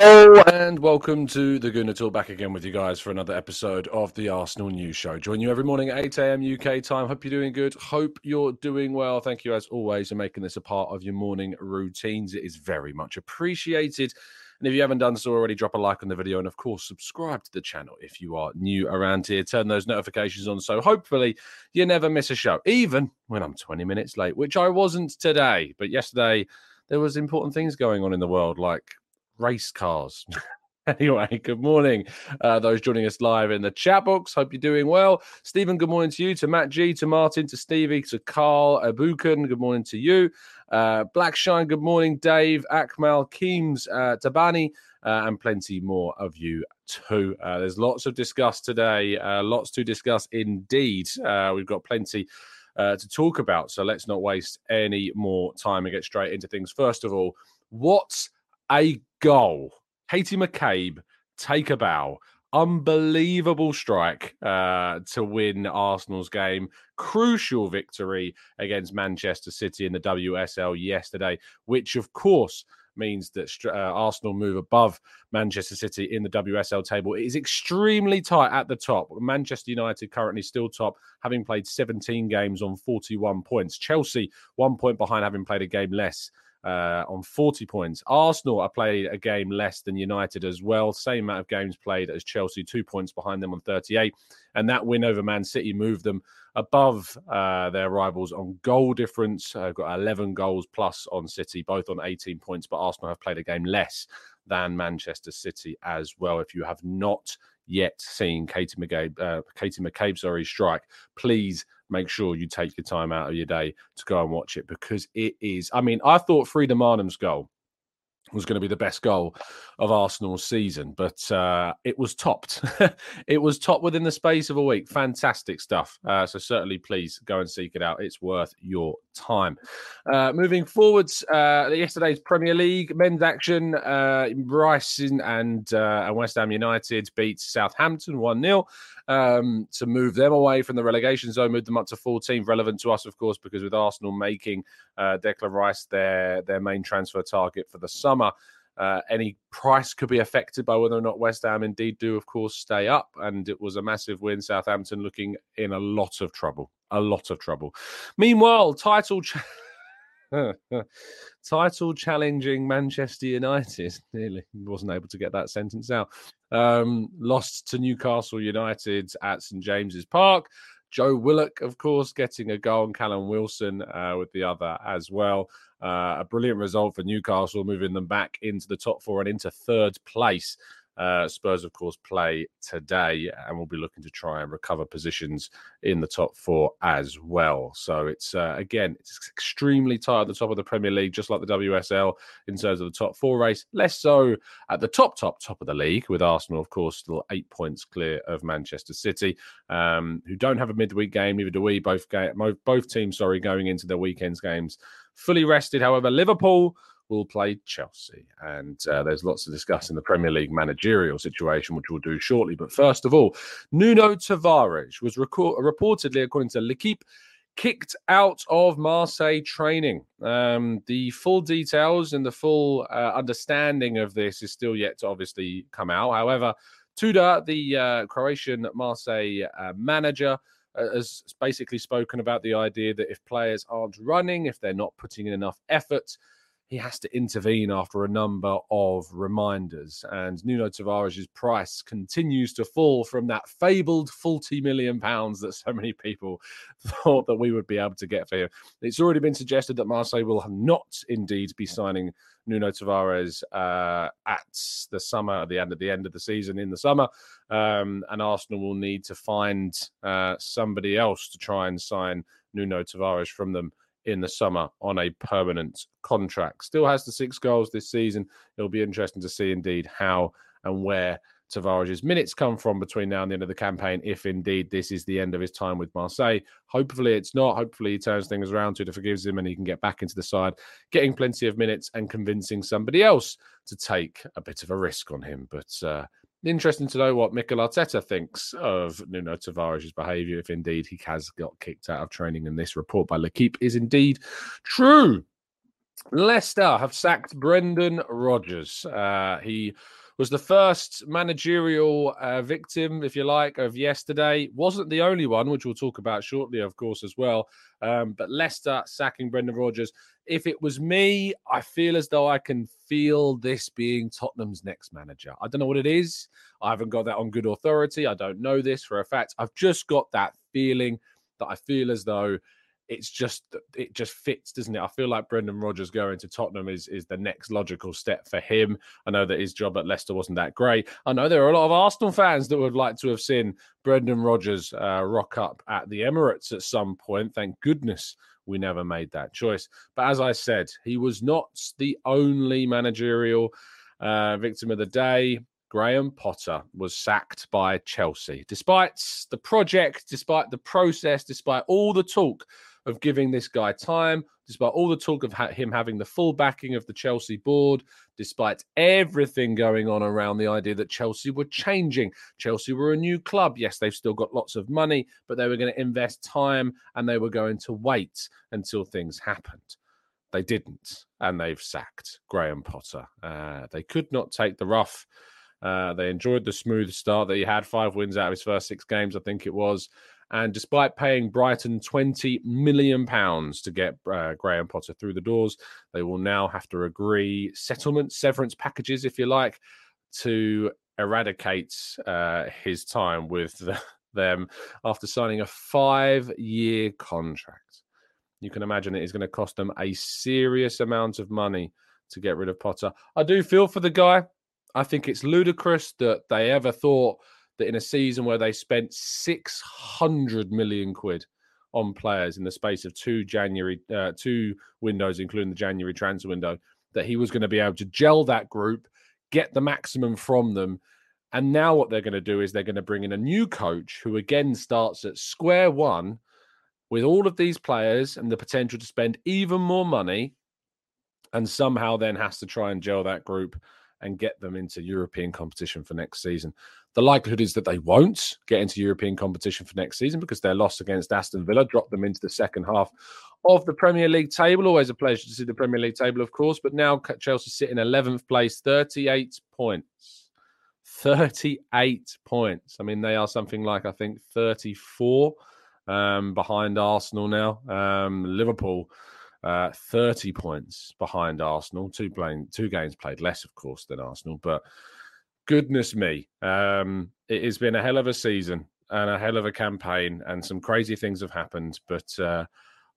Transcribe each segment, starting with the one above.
Hello and welcome to the Gooner Talk back again with you guys for another episode of the Arsenal News Show. Join you every morning at 8 a.m. UK time. Hope you're doing good. Hope you're doing well. Thank you as always for making this a part of your morning routines. It is very much appreciated. And if you haven't done so already, drop a like on the video and, of course, subscribe to the channel if you are new around here. Turn those notifications on so hopefully you never miss a show, even when I'm 20 minutes late, which I wasn't today. But yesterday, there was important things going on in the world, like race cars. anyway, good morning. Uh, those joining us live in the chat box. Hope you're doing well. Stephen, good morning to you. To Matt G, to Martin, to Stevie, to Carl Abukan, good morning to you. Uh, Blackshine, good morning. Dave, Akmal, Keems, uh, Tabani, uh, and plenty more of you too. Uh, there's lots of discuss today, uh, lots to discuss indeed. Uh, we've got plenty. To talk about. So let's not waste any more time and get straight into things. First of all, what's a goal. Katie McCabe, take a bow. Unbelievable strike uh, to win Arsenal's game. Crucial victory against Manchester City in the WSL yesterday, which, of course, means that uh, Arsenal move above Manchester City in the WSL table. It is extremely tight at the top. Manchester United currently still top, having played 17 games on 41 points. Chelsea, one point behind, having played a game less uh, on 40 points. Arsenal are played a game less than United as well. Same amount of games played as Chelsea, two points behind them on 38. And that win over Man City moved them above uh, their rivals on goal difference. Uh, got 11 goals plus on City, both on 18 points. But Arsenal have played a game less than Manchester City as well. If you have not yet seen Katie McCabe, uh, Katie McCabe, sorry, strike, please make sure you take your time out of your day to go and watch it because it is. I mean, I thought Frida Maanum's goal was going to be the best goal of Arsenal's season, but uh, it was topped. it was topped within the space of a week. Fantastic stuff. Uh, so certainly, please go and seek it out. It's worth your time. Uh, moving forwards, uh, yesterday's Premier League men's action: uh, Brighton and, uh, and West Ham United beat Southampton one 0 um, to move them away from the relegation zone, move them up to 14th. Relevant to us, of course, because with Arsenal making uh, Declan Rice their their main transfer target for the summer. Uh, any price could be affected by whether or not West Ham indeed do, of course, stay up. And it was a massive win. Southampton looking in a lot of trouble, a lot of trouble. Meanwhile, title. Ch- title challenging Manchester United. Nearly wasn't able to get that sentence out. Um, lost to Newcastle United at St James's Park. Joe Willock, of course, getting a goal, and Callum Wilson uh, with the other as well. Uh, a brilliant result for Newcastle, moving them back into the top four and into third place. Uh, Spurs, of course, play today, and we'll be looking to try and recover positions in the top four as well. So it's uh, again, it's extremely tight at the top of the Premier League, just like the WSL in terms of the top four race. Less so at the top, top, top of the league, with Arsenal, of course, still eight points clear of Manchester City, um, who don't have a midweek game. Neither do we. Both ga- both teams, sorry, going into their weekends games fully rested. However, Liverpool will play Chelsea. And uh, there's lots to discuss in the Premier League managerial situation, which we'll do shortly. But first of all, Nuno Tavares was reportedly, according to L'Equipe, kicked out of Marseille training. Um, the full details and the full uh, understanding of this is still yet to obviously come out. However, Tudor, the uh, Croatian Marseille uh, manager, uh, has basically spoken about the idea that if players aren't running, if they're not putting in enough effort, he has to intervene after a number of reminders. And Nuno Tavares' price continues to fall from that fabled 40 million pounds that so many people thought that we would be able to get for him. It's already been suggested that Marseille will not indeed be signing Nuno Tavares uh, at the summer, at the end of the end of the season in the summer, um, and Arsenal will need to find uh, somebody else to try and sign Nuno Tavares from them in the summer on a permanent contract. Still has the six goals this season. It'll be interesting to see indeed how and where Tavares' minutes come from between now and the end of the campaign, if indeed this is the end of his time with Marseille. Hopefully it's not. Hopefully he turns things around Tudor forgives him and he can get back into the side, getting plenty of minutes and convincing somebody else to take a bit of a risk on him. But uh, Interesting to know what Mikel Arteta thinks of Nuno Tavares' behaviour, if indeed he has got kicked out of training. And this report by L'Equipe is indeed true. Leicester have sacked Brendan Rodgers. Uh, he was the first managerial uh, victim, if you like, of yesterday. Wasn't the only one, which we'll talk about shortly, of course, as well. Um, but Leicester sacking Brendan Rodgers. If it was me, I feel as though I can feel this being Tottenham's next manager. I don't know what it is. I haven't got that on good authority. I don't know this for a fact. I've just got that feeling that I feel as though it's just it just fits, doesn't it? I feel like Brendan Rodgers going to Tottenham is is the next logical step for him. I know that his job at Leicester wasn't that great. I know there are a lot of Arsenal fans that would like to have seen Brendan Rodgers uh, rock up at the Emirates at some point. Thank goodness we never made that choice. But as I said, he was not the only managerial uh, victim of the day. Graham Potter was sacked by Chelsea. Despite the project, despite the process, despite all the talk of giving this guy time, despite all the talk of ha- him having the full backing of the Chelsea board, despite everything going on around the idea that Chelsea were changing. Chelsea were a new club. Yes, they've still got lots of money, but they were going to invest time and they were going to wait until things happened. They didn't, and they've sacked Graham Potter. Uh, they could not take the rough. Uh, they enjoyed the smooth start that he had five wins out of his first six games, I think it was. And despite paying Brighton 20 million pounds to get uh, Graham Potter through the doors, they will now have to agree settlement, severance packages, if you like, to eradicate uh, his time with the, them after signing a five year contract. You can imagine it is going to cost them a serious amount of money to get rid of Potter. I do feel for the guy. I think it's ludicrous that they ever thought that in a season where they spent 600 million quid on players in the space of two January, uh, two windows, including the January transfer window, that he was going to be able to gel that group, get the maximum from them. And now what they're going to do is they're going to bring in a new coach who again starts at square one with all of these players and the potential to spend even more money and somehow then has to try and gel that group and get them into European competition for next season. The likelihood is that they won't get into European competition for next season because their loss against Aston Villa dropped them into the second half of the Premier League table. Always a pleasure to see the Premier League table, of course. But now Chelsea sit in 11th place, 38 points. 38 points. I mean, they are something like, I think, 34 um, behind Arsenal now. Um, Liverpool uh, 30 points behind Arsenal. Two playing, two games played less, of course, than Arsenal. But goodness me, um, it has been a hell of a season and a hell of a campaign, and some crazy things have happened. But uh,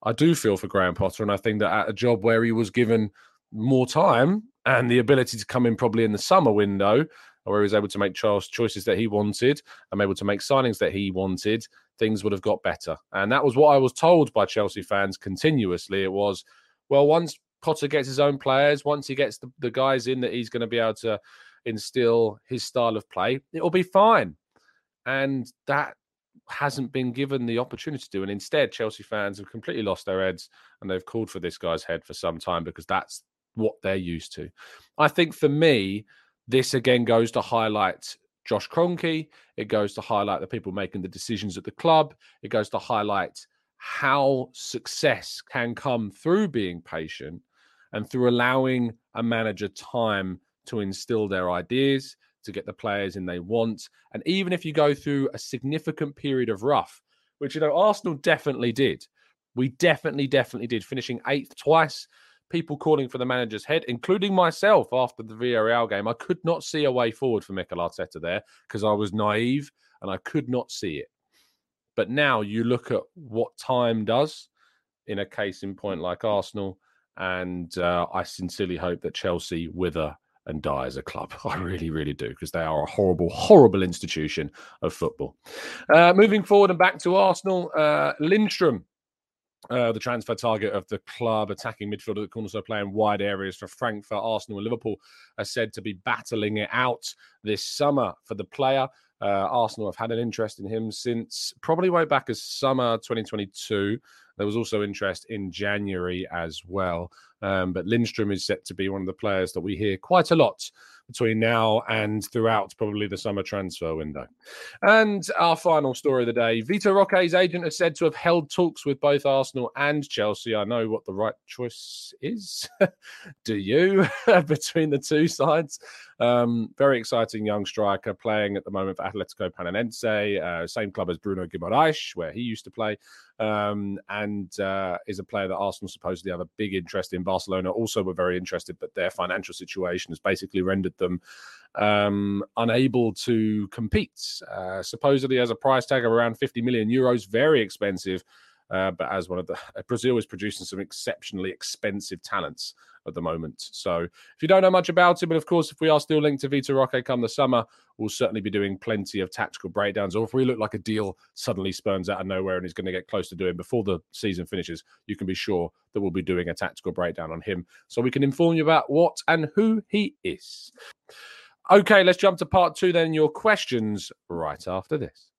I do feel for Graham Potter, and I think that at a job where he was given more time and the ability to come in probably in the summer window, where he was able to make choices that he wanted, and able to make signings that he wanted, things would have got better. And that was what I was told by Chelsea fans continuously. It was, well, once Potter gets his own players, once he gets the, the guys in that he's going to be able to instill his style of play, it'll be fine. And that hasn't been given the opportunity to do. And instead, Chelsea fans have completely lost their heads and they've called for this guy's head for some time because that's what they're used to. I think for me, this again goes to highlight Josh Kroenke. It goes to highlight the people making the decisions at the club. It goes to highlight how success can come through being patient and through allowing a manager time to instill their ideas, to get the players in they want. And even if you go through a significant period of rough, which, you know, Arsenal definitely did. We definitely, definitely did, finishing eighth twice. People calling for the manager's head, including myself after the Villarreal game. I could not see a way forward for Mikel Arteta there because I was naive and I could not see it. But now you look at what time does in a case in point like Arsenal, and uh, I sincerely hope that Chelsea wither and die as a club. I really, really do, because they are a horrible, horrible institution of football. Uh, moving forward and back to Arsenal, uh, Lindstrom. Uh, the transfer target of the club, attacking midfielder that can also play in wide areas for Frankfurt, Arsenal, and Liverpool are said to be battling it out this summer for the player. Uh, Arsenal have had an interest in him since probably way back as summer 2022. There was also interest in January as well. Um, but Lindstrom is set to be one of the players that we hear quite a lot between now and throughout probably the summer transfer window. And our final story of the day Vitor Roque's agent is said to have held talks with both Arsenal and Chelsea. I know what the right choice is. Do you? between the two sides. Um, very exciting young striker playing at the moment for Atletico Paranaense, uh, same club as Bruno Guimaraes, where he used to play, um, and uh, is a player that Arsenal supposedly have a big interest in. Barcelona also were very interested, but their financial situation has basically rendered them um, unable to compete. Uh, supposedly, has a price tag of around 50 million euros, very expensive. Uh, but as one of the Brazil is producing some exceptionally expensive talents at the moment. So if you don't know much about it, but of course, if we are still linked to Vitor Roque come the summer, we'll certainly be doing plenty of tactical breakdowns. Or if we look like a deal suddenly spurns out of nowhere and he's going to get close to doing before the season finishes, you can be sure that we'll be doing a tactical breakdown on him so we can inform you about what and who he is. Okay, let's jump to part two then. Your questions right after this.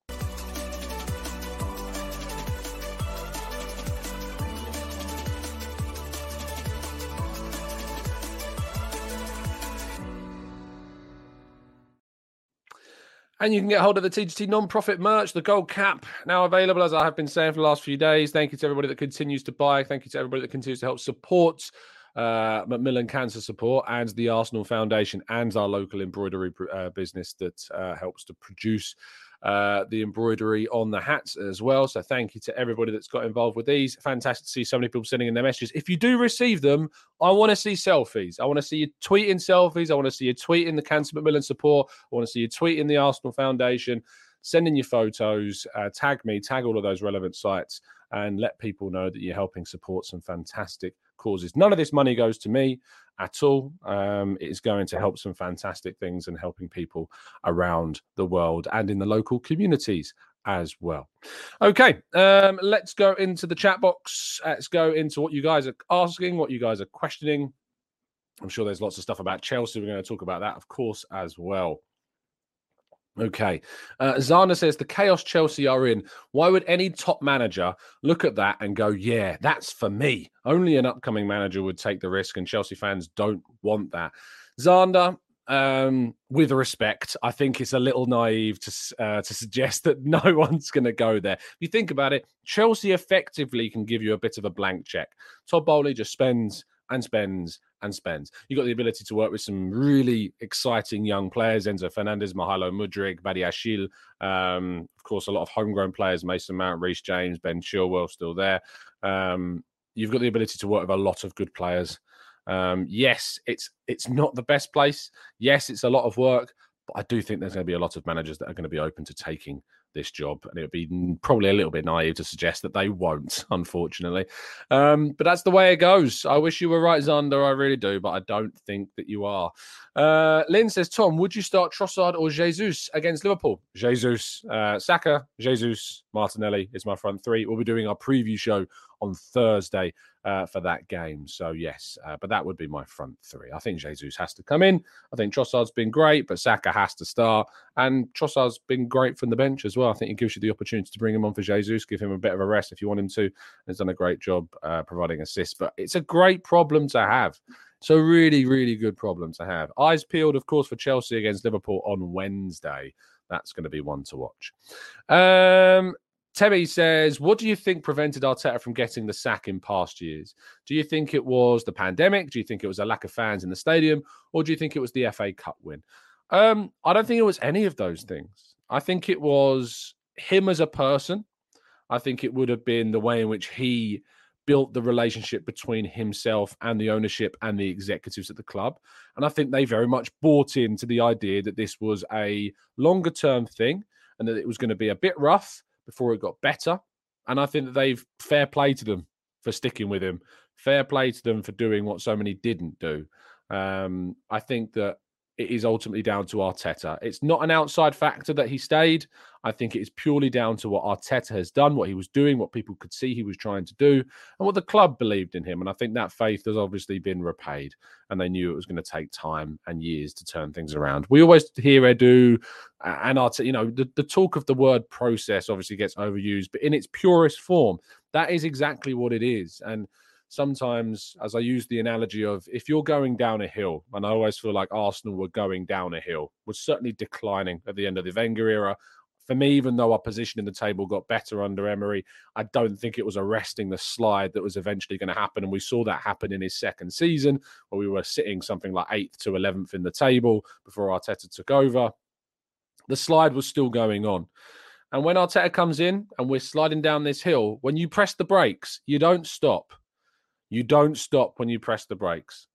And you can get hold of the TGT non-profit merch, the gold cap, now available, as I have been saying for the last few days. Thank you to everybody that continues to buy. Thank you to everybody that continues to help support uh, Macmillan Cancer Support and the Arsenal Foundation and our local embroidery uh, business that uh, helps to produce uh, the embroidery on the hats as well. So thank you to everybody that's got involved with these. Fantastic to see so many people sending in their messages. If you do receive them, I want to see selfies. I want to see you tweeting selfies. I want to see you tweeting the Cancer Macmillan support. I want to see you tweeting the Arsenal Foundation. Sending your photos, uh, tag me, tag all of those relevant sites, and let people know that you're helping support some fantastic causes. None of this money goes to me at all. Um, it is going to help some fantastic things and helping people around the world and in the local communities as well. Okay, um, let's go into the chat box. Let's go into what you guys are asking, what you guys are questioning. I'm sure there's lots of stuff about Chelsea. We're going to talk about that, of course, as well. Okay. Uh, Zana says the chaos Chelsea are in. Why would any top manager look at that and go, yeah, that's for me? Only an upcoming manager would take the risk, and Chelsea fans don't want that. Zander, um, with respect, I think it's a little naive to uh, to suggest that no one's going to go there. If you think about it, Chelsea effectively can give you a bit of a blank check. Todd Boehly just spends and spends and spends. You've got the ability to work with some really exciting young players Enzo Fernandez, Mykhailo Mudryk, Badiashile. Um, of course, a lot of homegrown players Mason Mount, Reece James, Ben Chilwell still there. Um, you've got the ability to work with a lot of good players. Um, yes, it's it's not the best place. Yes, it's a lot of work, but I do think there's going to be a lot of managers that are going to be open to taking this job, and it would be probably a little bit naive to suggest that they won't, unfortunately. Um, but that's the way it goes. I wish you were right, Zander. I really do, but I don't think that you are. Uh, Lynn says, Tom, would you start Trossard or Jesus against Liverpool? Jesus, uh, Saka, Jesus, Martinelli is my front three. We'll be doing our preview show on Thursday uh, for that game. So, yes, uh, but that would be my front three. I think Jesus has to come in. I think Trossard's been great, but Saka has to start. And Trossard's been great from the bench as well. I think it gives you the opportunity to bring him on for Jesus, give him a bit of a rest if you want him to. He's done a great job uh, providing assists, but it's a great problem to have. So, really, really good problem to have. Eyes peeled, of course, for Chelsea against Liverpool on Wednesday. That's going to be one to watch. Um, Tebby says, What do you think prevented Arteta from getting the sack in past years? Do you think it was the pandemic? Do you think it was a lack of fans in the stadium? Or do you think it was the FA Cup win? Um, I don't think it was any of those things. I think it was him as a person. I think it would have been the way in which he built the relationship between himself and the ownership and the executives at the club. And I think they very much bought into the idea that this was a longer term thing and that it was going to be a bit rough before it got better. And I think that they've fair play to them for sticking with him, fair play to them for doing what so many didn't do. Um, I think that it is ultimately down to Arteta. It's not an outside factor that he stayed. I think it is purely down to what Arteta has done, what he was doing, what people could see he was trying to do, and what the club believed in him. And I think that faith has obviously been repaid, and they knew it was going to take time and years to turn things around. We always hear Edu and Arteta, you know, the, the talk of the word process obviously gets overused, but in its purest form, that is exactly what it is. And sometimes, as I use the analogy of if you're going down a hill, and I always feel like Arsenal were going down a hill, was certainly declining at the end of the Wenger era. For me, even though our position in the table got better under Emery, I don't think it was arresting the slide that was eventually going to happen. And we saw that happen in his second season, where we were sitting something like eighth to 11th in the table before Arteta took over. The slide was still going on. And when Arteta comes in and we're sliding down this hill, when you press the brakes, you don't stop you don't stop when you press the brakes.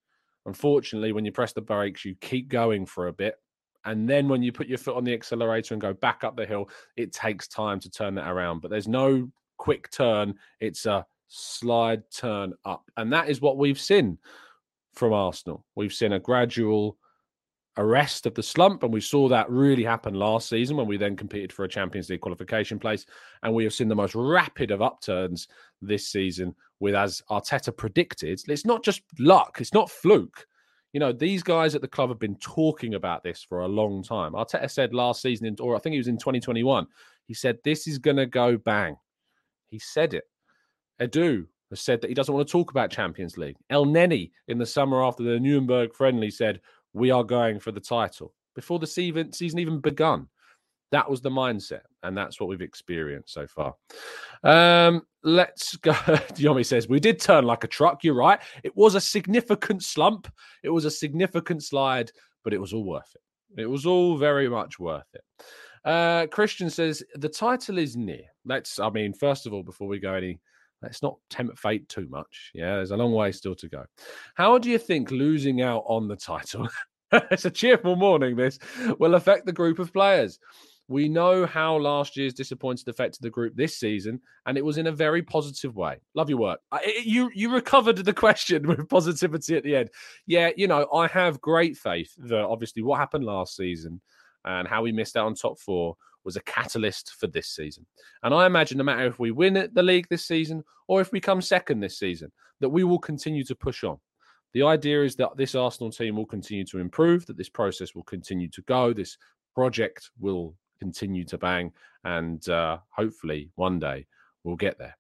Unfortunately, when you press the brakes, you keep going for a bit. And then when you put your foot on the accelerator and go back up the hill, it takes time to turn that around. But there's no quick turn, it's a slide turn up. And that is what we've seen from Arsenal. We've seen a gradual arrest of the slump. And we saw that really happen last season when we then competed for a Champions League qualification place. And we have seen the most rapid of upturns this season with, as Arteta predicted, it's not just luck, it's not fluke. You know, these guys at the club have been talking about this for a long time. Arteta said last season, in or I think he was in 2021, he said, This is going to go bang. He said it. Edu has said that he doesn't want to talk about Champions League. Elneny in the summer after the Nuremberg friendly said, we are going for the title before the season, season even begun. That was the mindset, and that's what we've experienced so far. Um, let's go. Yomi says, We did turn like a truck. You're right. It was a significant slump, it was a significant slide, but it was all worth it. It was all very much worth it. Uh, Christian says, The title is near. Let's, I mean, first of all, before we go any let's not tempt fate too much. Yeah, there's a long way still to go. How do you think losing out on the title, it's a cheerful morning, this will affect the group of players? We know how last year's disappointed affected the group this season, and it was in a very positive way. Love your work. I, you you recovered the question with positivity at the end. Yeah, you know I have great faith that obviously what happened last season and how we missed out on top four was a catalyst for this season. And I imagine no matter if we win the league this season or if we come second this season, that we will continue to push on. The idea is that this Arsenal team will continue to improve, that this process will continue to go, this project will continue to bang, and uh, hopefully one day we'll get there.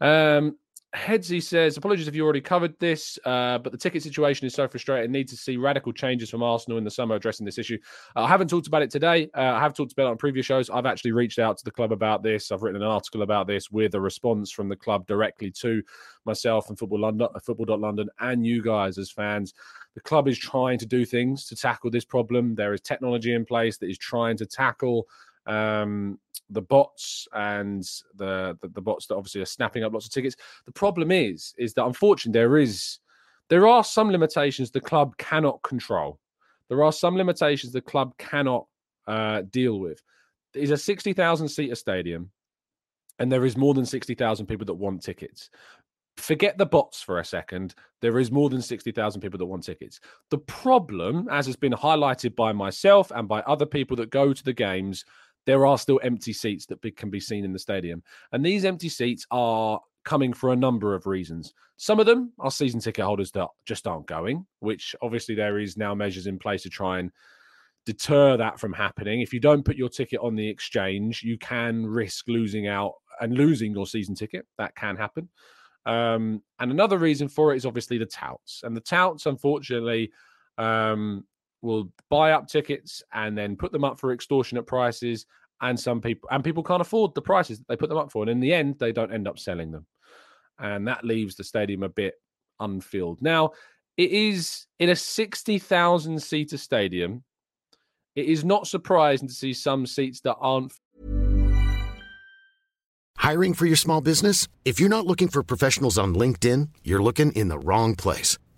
Um, Headsy says, apologies if you already covered this, uh, but the ticket situation is so frustrating. Need to see radical changes from Arsenal in the summer addressing this issue. Uh, I haven't talked about it today. Uh, I have talked about it on previous shows. I've actually reached out to the club about this. I've written an article about this with a response from the club directly to myself and Football London, uh, Football.London, and you guys as fans. The club is trying to do things to tackle this problem. There is technology in place that is trying to tackle um, the bots and the, the, the bots that obviously are snapping up lots of tickets. The problem is, is that unfortunately there is there are some limitations the club cannot control. There are some limitations the club cannot uh, deal with. It's a sixty thousand seater stadium, and there is more than sixty thousand people that want tickets. Forget the bots for a second. There is more than 60,000 people that want tickets. The problem, as has been highlighted by myself and by other people that go to the games, there are still empty seats that can be seen in the stadium. And these empty seats are coming for a number of reasons. Some of them are season ticket holders that just aren't going, which obviously there is now measures in place to try and deter that from happening. If you don't put your ticket on the exchange, you can risk losing out and losing your season ticket. That can happen. Um, and another reason for it is obviously the touts. And the touts, unfortunately, um, will buy up tickets and then put them up for extortionate prices and some people and people can't afford the prices that they put them up for, and in the end, they don't end up selling them, and that leaves the stadium a bit unfilled. Now, it is in a sixty thousand seater stadium. It is not surprising to see some seats that aren't Hiring for your small business? If you're not looking for professionals on LinkedIn, you're looking in the wrong place.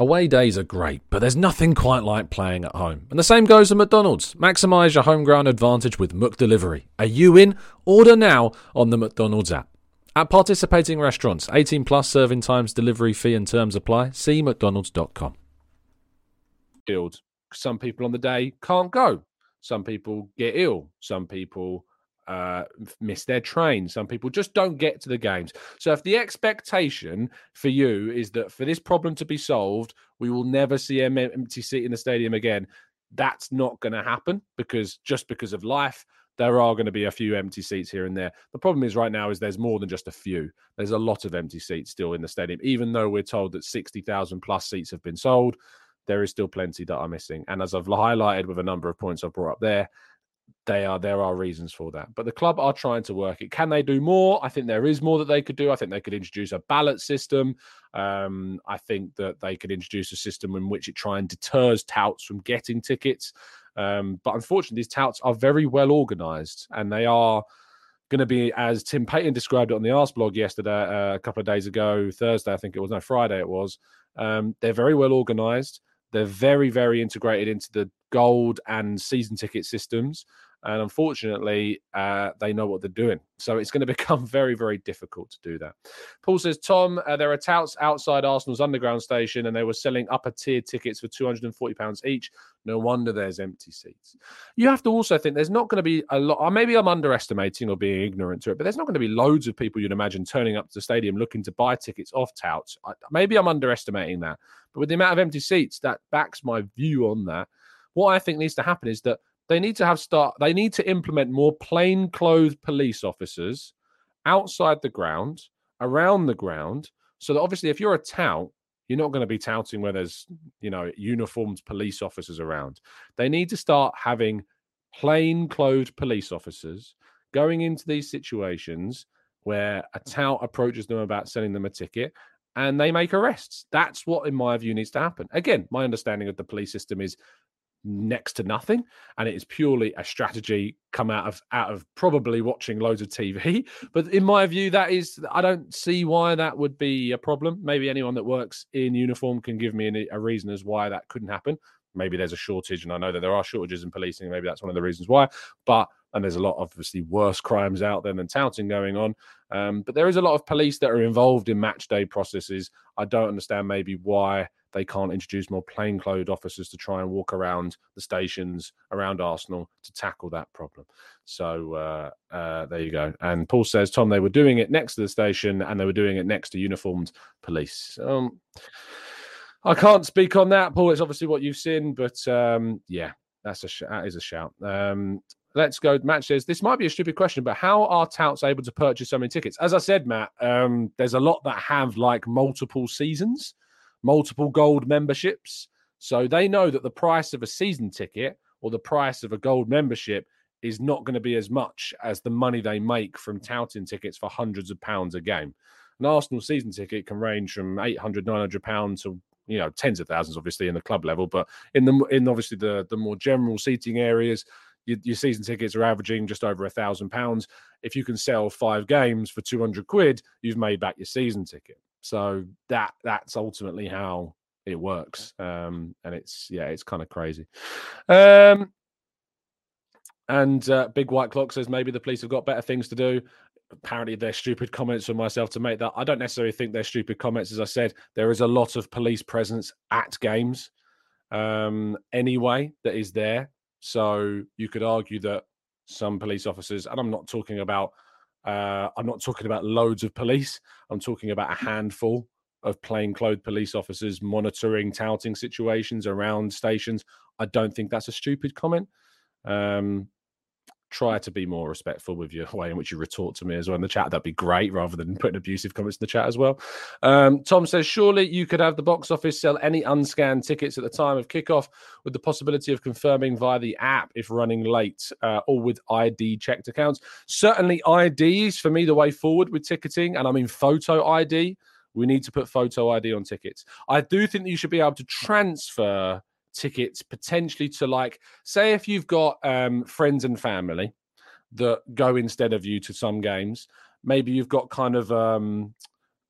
Away days are great, but there's nothing quite like playing at home. And the same goes for McDonald's. Maximise your home ground advantage with McDelivery. Are you in? Order now on the McDonald's app. At participating restaurants, 18 plus serving times, delivery fee and terms apply. See mcdonalds.com. Some people on the day can't go. Some people get ill. Some people uh, miss their train. Some people just don't get to the games. So, if the expectation for you is that for this problem to be solved, we will never see an empty seat in the stadium again, that's not going to happen because just because of life, there are going to be a few empty seats here and there. The problem is right now is there's more than just a few. There's a lot of empty seats still in the stadium, even though we're told that 60,000 plus seats have been sold. There is still plenty that are missing. And as I've highlighted with a number of points I've brought up there, they are there are reasons for that. But the club are trying to work it. Can they do more? I think there is more that they could do. I think they could introduce a ballot system. Um, I think that they could introduce a system in which it try and deters touts from getting tickets. Um, but unfortunately, these touts are very well organised, and they are going to be, as Tim Payton described it on the Arseblog yesterday, uh, a couple of days ago, Thursday, I think it was, no, Friday it was. Um, they're very well organised. They're very, very integrated into the gold and season ticket systems. And unfortunately, uh, they know what they're doing. So it's going to become very, very difficult to do that. Paul says, Tom, uh, there are touts outside Arsenal's underground station and they were selling upper tier tickets for £240 each. No wonder there's empty seats. You have to also think there's not going to be a lot, or maybe I'm underestimating or being ignorant to it, but there's not going to be loads of people you'd imagine turning up to the stadium looking to buy tickets off touts. I, maybe I'm underestimating that. But with the amount of empty seats, that backs my view on that. What I think needs to happen is that they need to have start they need to implement more plain clothes police officers outside the ground around the ground so that obviously if you're a tout you're not going to be touting where there's you know uniformed police officers around. They need to start having plain clothed police officers going into these situations where a tout approaches them about sending them a ticket and they make arrests. That's what in my view needs to happen. Again my understanding of the police system is next to nothing and it is purely a strategy come out of out of probably watching loads of tv but in my view that is i don't see why that would be a problem. Maybe anyone that works in uniform can give me a reason as why that couldn't happen. Maybe there's a shortage and i know that there are shortages in policing maybe that's one of the reasons why but and there's a lot obviously worse crimes out there than touting going on. Um, but there is a lot of police that are involved in match day processes. I don't understand maybe why they can't introduce more plainclothes officers to try and walk around the stations around Arsenal to tackle that problem. So uh, uh, there you go. And Paul says, Tom, they were doing it next to the station and they were doing it next to uniformed police. Um, I can't speak on that, Paul. It's obviously what you've seen, but um, yeah, that's a sh- that is a shout. Um, let's go. Matt says this might be a stupid question, but how are touts able to purchase so many tickets? As I said, Matt, um, there's a lot that have like multiple seasons multiple gold memberships. So they know that the price of a season ticket or the price of a gold membership is not going to be as much as the money they make from touting tickets for hundreds of pounds a game. An Arsenal season ticket can range from 800, 900 pounds to you know tens of thousands, obviously in the club level, but in the in obviously the the more general seating areas, your, your season tickets are averaging just over a thousand pounds. If you can sell five games for 200 quid, you've made back your season ticket. So that that's ultimately how it works. Um, and it's yeah, it's kind of crazy. Um, and uh, Big White Clock says maybe the police have got better things to do. Apparently, they're stupid comments for myself to make that. I don't necessarily think they're stupid comments. As I said, there is a lot of police presence at games um, anyway that is there. So you could argue that some police officers, and I'm not talking about Uh, I'm not talking about loads of police. I'm talking about a handful of plainclothes police officers monitoring, touting situations around stations. I don't think that's a stupid comment. Um, try to be more respectful with your way in which you retort to me as well in the chat. That'd be great rather than putting abusive comments in the chat as well. Um, Tom says, surely you could have the box office sell any unscanned tickets at the time of kickoff with the possibility of confirming via the app if running late uh, or with ID checked accounts. Certainly, IDs for me, the way forward with ticketing, and I mean photo ID. We need to put photo ID on tickets. I do think that you should be able to transfer tickets potentially to like say if you've got um, friends and family that go instead of you to some games maybe you've got kind of um,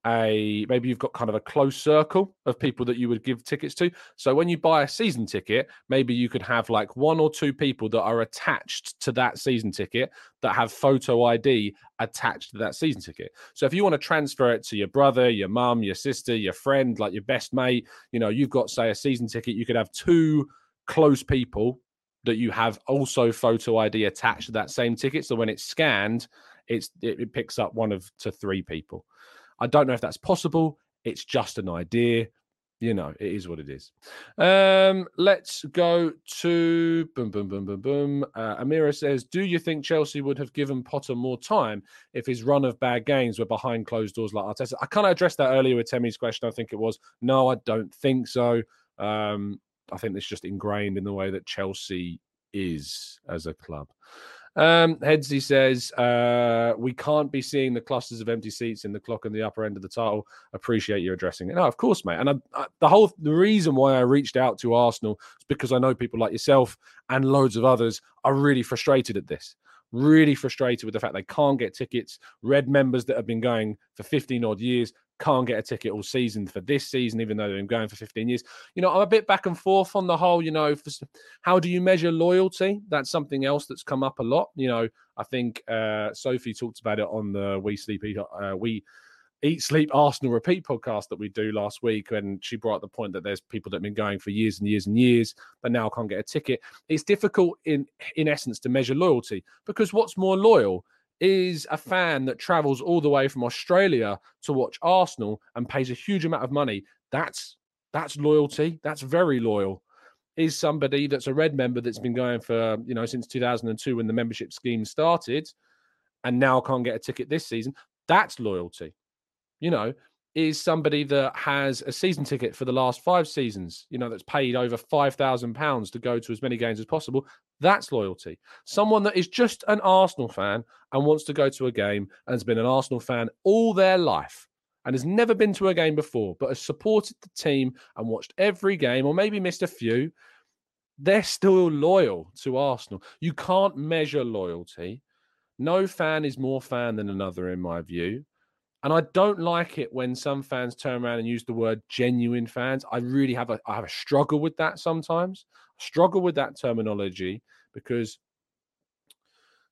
a maybe you've got kind of a close circle of people that you would give tickets to. So when you buy a season ticket, maybe you could have like one or two people that are attached to that season ticket that have photo ID attached to that season ticket. So if you want to transfer it to your brother, your mum, your sister, your friend, like your best mate, you know, you've got say a season ticket, you could have two close people that you have also photo ID attached to that same ticket. So when it's scanned, it's it, it picks up one of to three people. I don't know if that's possible. It's just an idea. You know, it is what it is. Um, let's go to boom, boom, boom, boom, boom. Uh, Amira says, "Do you think Chelsea would have given Potter more time if his run of bad games were behind closed doors like Arteta?" I kind of addressed that earlier with Temmie's question. I think it was no, I don't think so. Um, I think it's just ingrained in the way that Chelsea is as a club. Um, Headsy says, uh, we can't be seeing the clusters of empty seats in the clock and the upper end of the title. Appreciate you addressing it. No, of course, mate. And I, I, the whole the reason why I reached out to Arsenal is because I know people like yourself and loads of others are really frustrated at this. Really frustrated with the fact they can't get tickets. Red members that have been going for 15 odd years can't get a ticket all season for this season, even though they've been going for 15 years. You know, I'm a bit back and forth on the whole, you know, for, how do you measure loyalty? That's something else that's come up a lot. You know, I think uh, Sophie talked about it on the We Sleep Eat, uh, We Eat Sleep Arsenal Repeat podcast that we do last week. And she brought up the point that there's people that have been going for years and years and years, but now can't get a ticket. It's difficult in, in essence to measure loyalty because what's more loyal? Is a fan that travels all the way from Australia to watch Arsenal and pays a huge amount of money. That's that's loyalty. That's very loyal. Is somebody that's a red member that's been going for you know since 2002 when the membership scheme started, and now can't get a ticket this season. That's loyalty. You know, is somebody that has a season ticket for the last five seasons, you know, that's paid over £5,000 to go to as many games as possible. That's loyalty. Someone that is just an Arsenal fan and wants to go to a game and has been an Arsenal fan all their life and has never been to a game before, but has supported the team and watched every game or maybe missed a few. They're still loyal to Arsenal. You can't measure loyalty. No fan is more fan than another, in my view. And I don't like it when some fans turn around and use the word genuine fans. I really have a I have a struggle with that sometimes. Struggle with that terminology because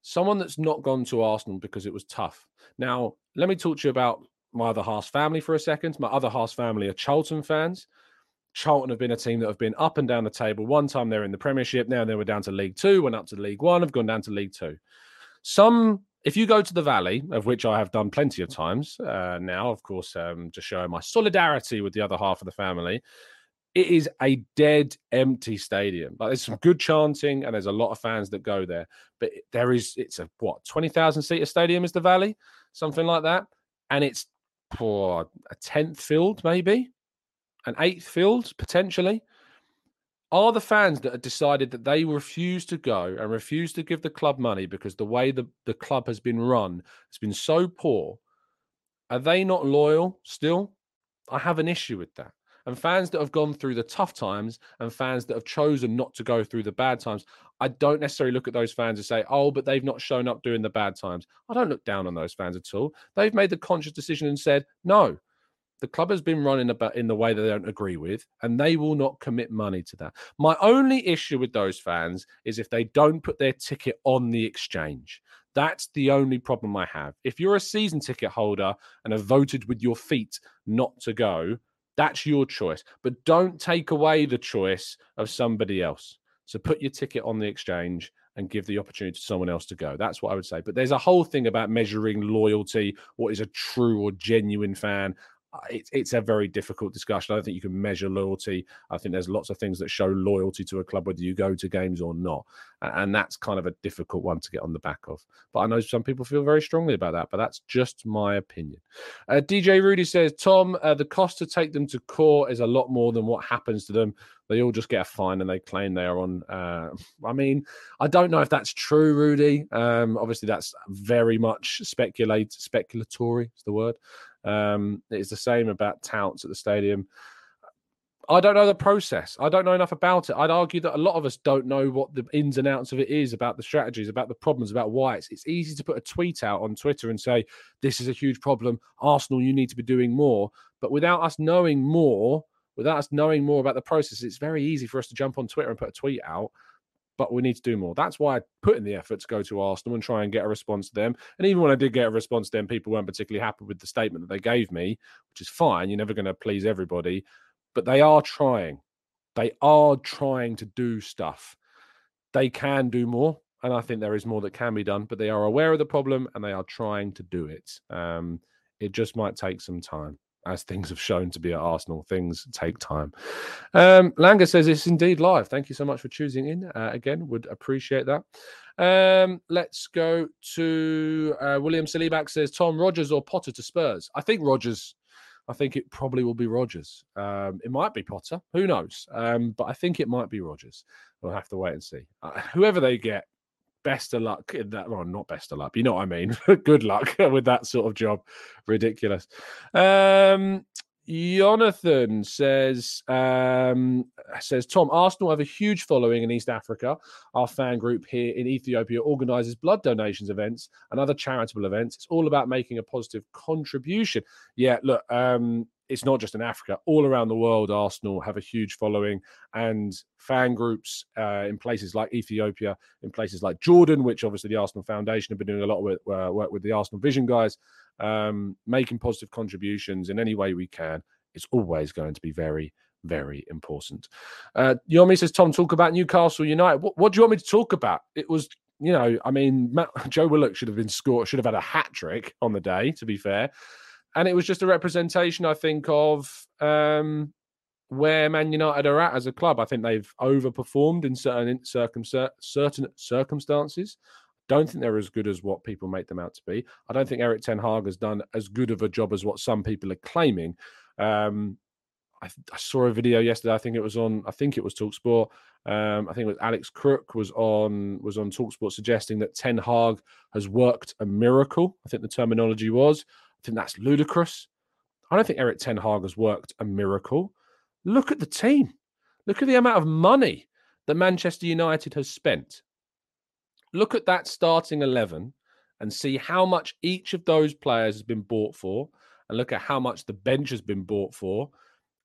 someone that's not gone to Arsenal because it was tough. Now, let me talk to you about my other half family for a second. My other half family are Charlton fans. Charlton have been a team that have been up and down the table. One time they're in the Premiership, now they were down to League Two, went up to League One, have gone down to League Two. Some if you go to the valley, of which I have done plenty of times uh, now, of course, um, to show my solidarity with the other half of the family, it is a dead empty stadium. Like there's some good chanting and there's a lot of fans that go there, but there is it's a what twenty thousand seater stadium is the Valley, something like that, and it's for a tenth filled maybe, an eighth filled potentially are the fans that have decided that they refuse to go and refuse to give the club money because the way the, the club has been run has been so poor, are they not loyal still? I have an issue with that. And fans that have gone through the tough times and fans that have chosen not to go through the bad times, I don't necessarily look at those fans and say, oh, but they've not shown up during the bad times. I don't look down on those fans at all. They've made the conscious decision and said, no, the club has been running about in the way that they don't agree with, and they will not commit money to that. My only issue with those fans is if they don't put their ticket on the exchange. That's the only problem I have. If you're a season ticket holder and have voted with your feet not to go, that's your choice. But don't take away the choice of somebody else. So put your ticket on the exchange and give the opportunity to someone else to go. That's what I would say. But there's a whole thing about measuring loyalty, what is a true or genuine fan. Uh, it's it's a very difficult discussion. I don't think you can measure loyalty. I think there's lots of things that show loyalty to a club, whether you go to games or not, and that's kind of a difficult one to get on the back of. But I know some people feel very strongly about that. But that's just my opinion. Uh, DJ Rudy says, Tom, uh, the cost to take them to court is a lot more than what happens to them. They all just get a fine and they claim they are on. Uh, I mean, I don't know if that's true, Rudy. Um, obviously, that's very much speculate, speculatory. Is the word. Um, it's the same about touts at the stadium. I don't know the process. I don't know enough about it. I'd argue that a lot of us don't know what the ins and outs of it is about the strategies, about the problems, about why it's. It's easy to put a tweet out on Twitter and say this is a huge problem. Arsenal, you need to be doing more. But without us knowing more, without us knowing more about the process, it's very easy for us to jump on Twitter and put a tweet out but we need to do more. That's why I put in the effort to go to Arsenal and try and get a response to them. And even when I did get a response to them, people weren't particularly happy with the statement that they gave me, which is fine. You're never going to please everybody, but they are trying. They are trying to do stuff. They can do more. And I think there is more that can be done, but they are aware of the problem and they are trying to do it. Um, it just might take some time as things have shown to be at Arsenal. Things take time. Um, Langer says it's indeed live. Thank you so much for choosing in. Uh, again, would appreciate that. Um, let's go to uh, William Saliback says Tom Rodgers or Potter to Spurs. I think Rodgers. I think it probably will be Rodgers. Um, it might be Potter. Who knows? Um, but I think it might be Rodgers. We'll have to wait and see. Uh, whoever they get, best of luck in that. Well, not best of luck. You know what I mean. Good luck with that sort of job. Ridiculous. Um, Jonathan says um, says Tom Arsenal have a huge following in East Africa. Our fan group here in Ethiopia organises blood donations events and other charitable events. It's all about making a positive contribution. Yeah, look, um, it's not just in Africa, all around the world, Arsenal have a huge following and fan groups uh, in places like Ethiopia, in places like Jordan, which obviously the Arsenal Foundation have been doing a lot of uh, work with the Arsenal Vision guys, um, making positive contributions in any way we can. It's always going to be very, very important. Uh, Yomi says, Tom, talk about Newcastle United. What, what do you want me to talk about? It was you know, I mean, Matt, Joe Willock should have been scored, should have had a hat trick on the day, to be fair and it was just a representation, I think, of um, where Man United are at as a club. I think they've overperformed in certain circum- certain circumstances. Don't think they're as good as what people make them out to be. I don't think Erik Ten Hag has done as good of a job as what some people are claiming. Um, I, I, saw a video yesterday. I think it was on. I think it was Talksport. Um, I think it was Alex Crook was on was on Talksport suggesting that Ten Hag has worked a miracle. I think the terminology was. I think that's ludicrous. I don't think Erik Ten Hag has worked a miracle. Look at the team. Look at the amount of money that Manchester United has spent. Look at that starting 11 and see how much each of those players has been bought for, and look at how much the bench has been bought for.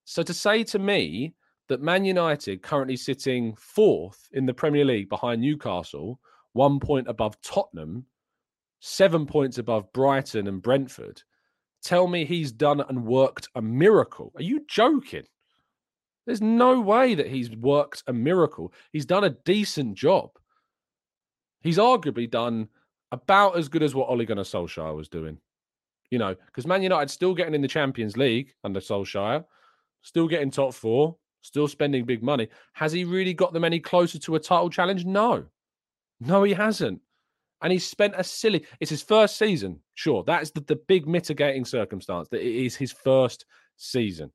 So to say to me that Man United currently sitting fourth in the Premier League behind Newcastle, one point above Tottenham, seven points above Brighton and Brentford. Tell me he's done and worked a miracle. Are you joking? There's no way that he's worked a miracle. He's done a decent job. He's arguably done about as good as what Ole Gunnar Solskjaer was doing. You know, because Man United still getting in the Champions League under Solskjaer, still getting top four, still spending big money. Has he really got them any closer to a title challenge? No. No, he hasn't and he's spent a silly. It's his first season, sure. That's the, the big mitigating circumstance that it is his first season.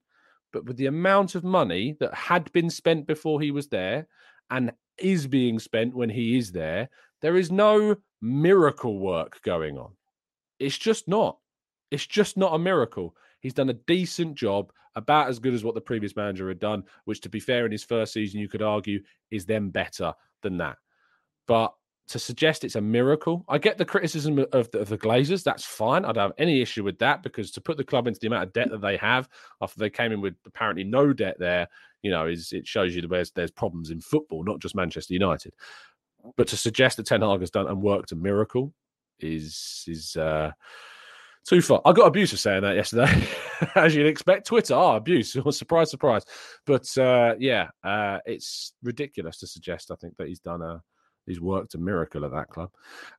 But with the amount of money that had been spent before he was there and is being spent when he is there, there is no miracle work going on. It's just not. It's just not a miracle. He's done a decent job, about as good as what the previous manager had done, which, to be fair, in his first season, you could argue is then better than that. But to suggest it's a miracle. I get the criticism of the, of the Glazers. That's fine. I don't have any issue with that because to put the club into the amount of debt that they have after they came in with apparently no debt there, you know, is it shows you there's there's problems in football, not just Manchester United. But to suggest that Ten Hag has done and worked a miracle is is uh, too far. I got abuse for saying that yesterday, as you'd expect. Twitter, ah, oh, abuse. surprise, surprise. But uh, yeah, uh, it's ridiculous to suggest. I think that he's done a he's worked a miracle at that club.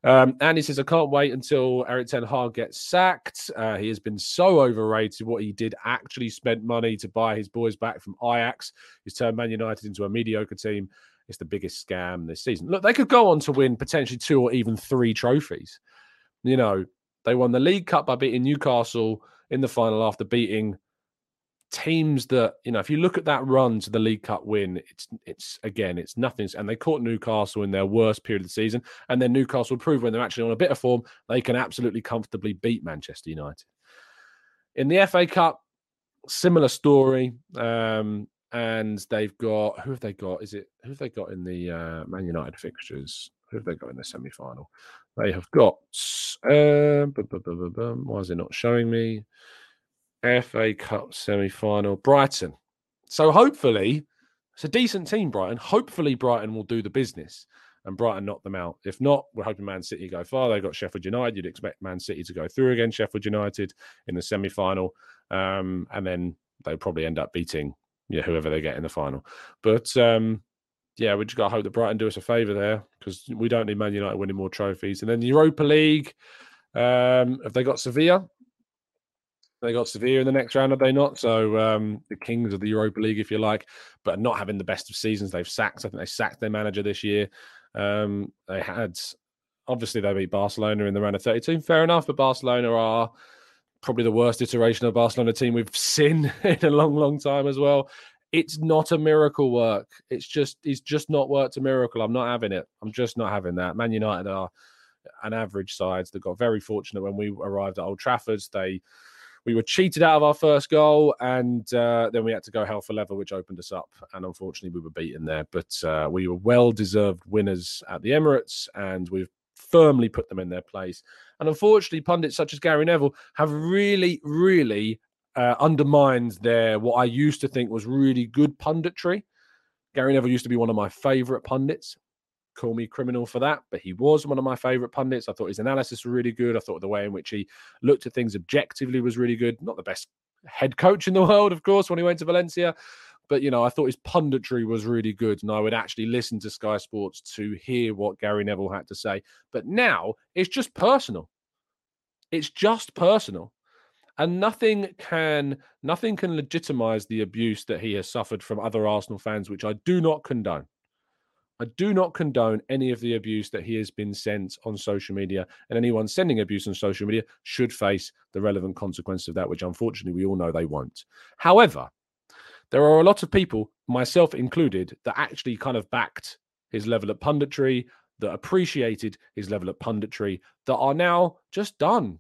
Um, and he says, I can't wait until Erik Ten Hag gets sacked. Uh, he has been so overrated. What he did actually spent money to buy his boys back from Ajax. He's turned Man United into a mediocre team. It's the biggest scam this season. Look, they could go on to win potentially two or even three trophies. You know, they won the League Cup by beating Newcastle in the final after beating teams that you know if you look at that run to the league cup win it's it's again it's nothing and they caught newcastle in their worst period of the season and then newcastle prove when they're actually on a bit of form they can absolutely comfortably beat manchester united. In the fa cup similar story um and they've got who have they got? Is it who have they got in the uh man united fixtures? Who have they got in the semi-final? They have got uh, why is it not showing me FA Cup semi final, Brighton. So hopefully, it's a decent team, Brighton. Hopefully, Brighton will do the business and Brighton knock them out. If not, we're hoping Man City go far. They've got Sheffield United. You'd expect Man City to go through again, Sheffield United in the semi final. Um, and then they probably end up beating yeah, whoever they get in the final. But um, yeah, we just got to hope that Brighton do us a favour there because we don't need Man United winning more trophies. And then the Europa League, um, have they got Sevilla? They got Sevilla in the next round, have they not? So um, the kings of the Europa League, if you like, but not having the best of seasons. They've sacked. I think they sacked their manager this year. Um, they had obviously they beat Barcelona in the round of 32. Fair enough, but Barcelona are probably the worst iteration of Barcelona team we've seen in a long, long time as well. It's not a miracle work. It's just it's just not worked a miracle. I'm not having it. I'm just not having that. Man United are an average side that got very fortunate when we arrived at Old Trafford. They we were cheated out of our first goal, and uh, then we had to go hell for leather, which opened us up. And unfortunately, we were beaten there. But uh, we were well deserved winners at the Emirates, and we've firmly put them in their place. And unfortunately, pundits such as Gary Neville have really, really uh, undermined their what I used to think was really good punditry. Gary Neville used to be one of my favorite pundits call me criminal for that, but he was one of my favorite pundits. I thought his analysis was really good. I thought the way in which he looked at things objectively was really good. Not the best head coach in the world, of course, when he went to Valencia. But you know, I thought his punditry was really good, and I would actually listen to Sky Sports to hear what Gary Neville had to say. But now it's just personal. It's just personal and nothing can nothing can legitimize the abuse that he has suffered from other Arsenal fans, which I do not condone. I do not condone any of the abuse that he has been sent on social media, and anyone sending abuse on social media should face the relevant consequence of that, which unfortunately we all know they won't. However, there are a lot of people, myself included, that actually kind of backed his level of punditry, that appreciated his level of punditry, that are now just done.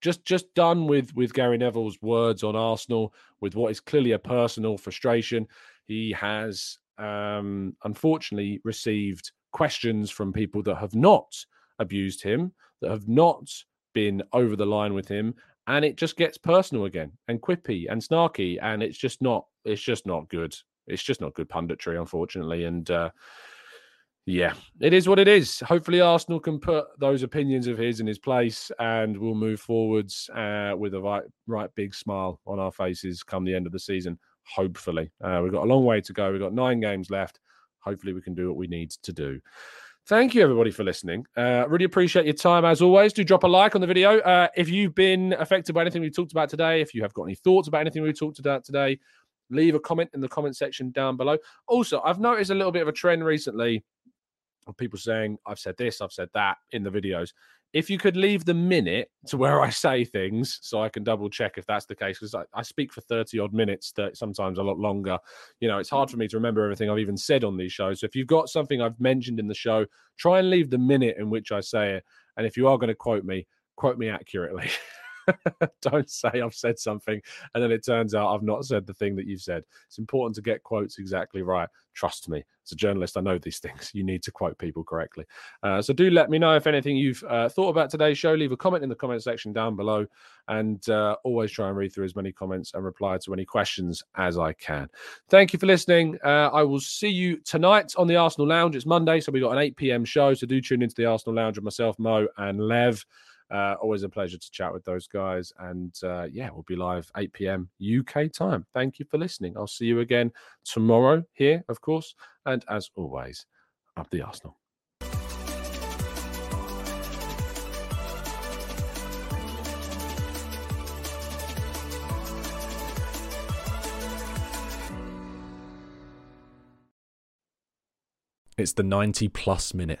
Just just done with with Gary Neville's words on Arsenal, with what is clearly a personal frustration. He has um, unfortunately received questions from people that have not abused him, that have not been over the line with him, and it just gets personal again and quippy and snarky, and it's just not it's just not good. It's just not good punditry, unfortunately, and. Uh, yeah, it is what it is. Hopefully, Arsenal can put those opinions of his in his place, and we'll move forwards uh, with a right, right big smile on our faces come the end of the season hopefully. Uh, we've got a long way to go. We've got nine games left. Hopefully, we can do what we need to do. Thank you, everybody, for listening. Uh, really appreciate your time as always. Do drop a like on the video. Uh, if you've been affected by anything we talked about today, if you have got any thoughts about anything we talked about today, leave a comment in the comment section down below. Also, I've noticed a little bit of a trend recently of people saying, I've said this, I've said that in the videos if you could leave the minute to where I say things so I can double check if that's the case, because I, I, speak for 30 odd minutes, sometimes a lot longer. You know, it's hard for me to remember everything I've even said on these shows. So if you've got something I've mentioned in the show, try and leave the minute in which I say it. And if you are going to quote me, quote me accurately. Don't say I've said something and then it turns out I've not said the thing that you've said. It's important to get quotes exactly right. Trust me, as a journalist, I know these things. You need to quote people correctly. Uh, so do let me know if anything you've uh, thought about today's show. Leave a comment in the comment section down below and uh, always try and read through as many comments and reply to any questions as I can. Thank you for listening. Uh, I will see you tonight on the Arsenal Lounge. It's Monday, so we've got an 8 p.m. show. So do tune into the Arsenal Lounge with myself, Mo, and Lev. Uh, always a pleasure to chat with those guys. And uh, yeah, we'll be live 8 p.m. UK time. Thank you for listening. I'll see you again tomorrow here, of course. And as always, up the Arsenal. It's the 90 plus minute.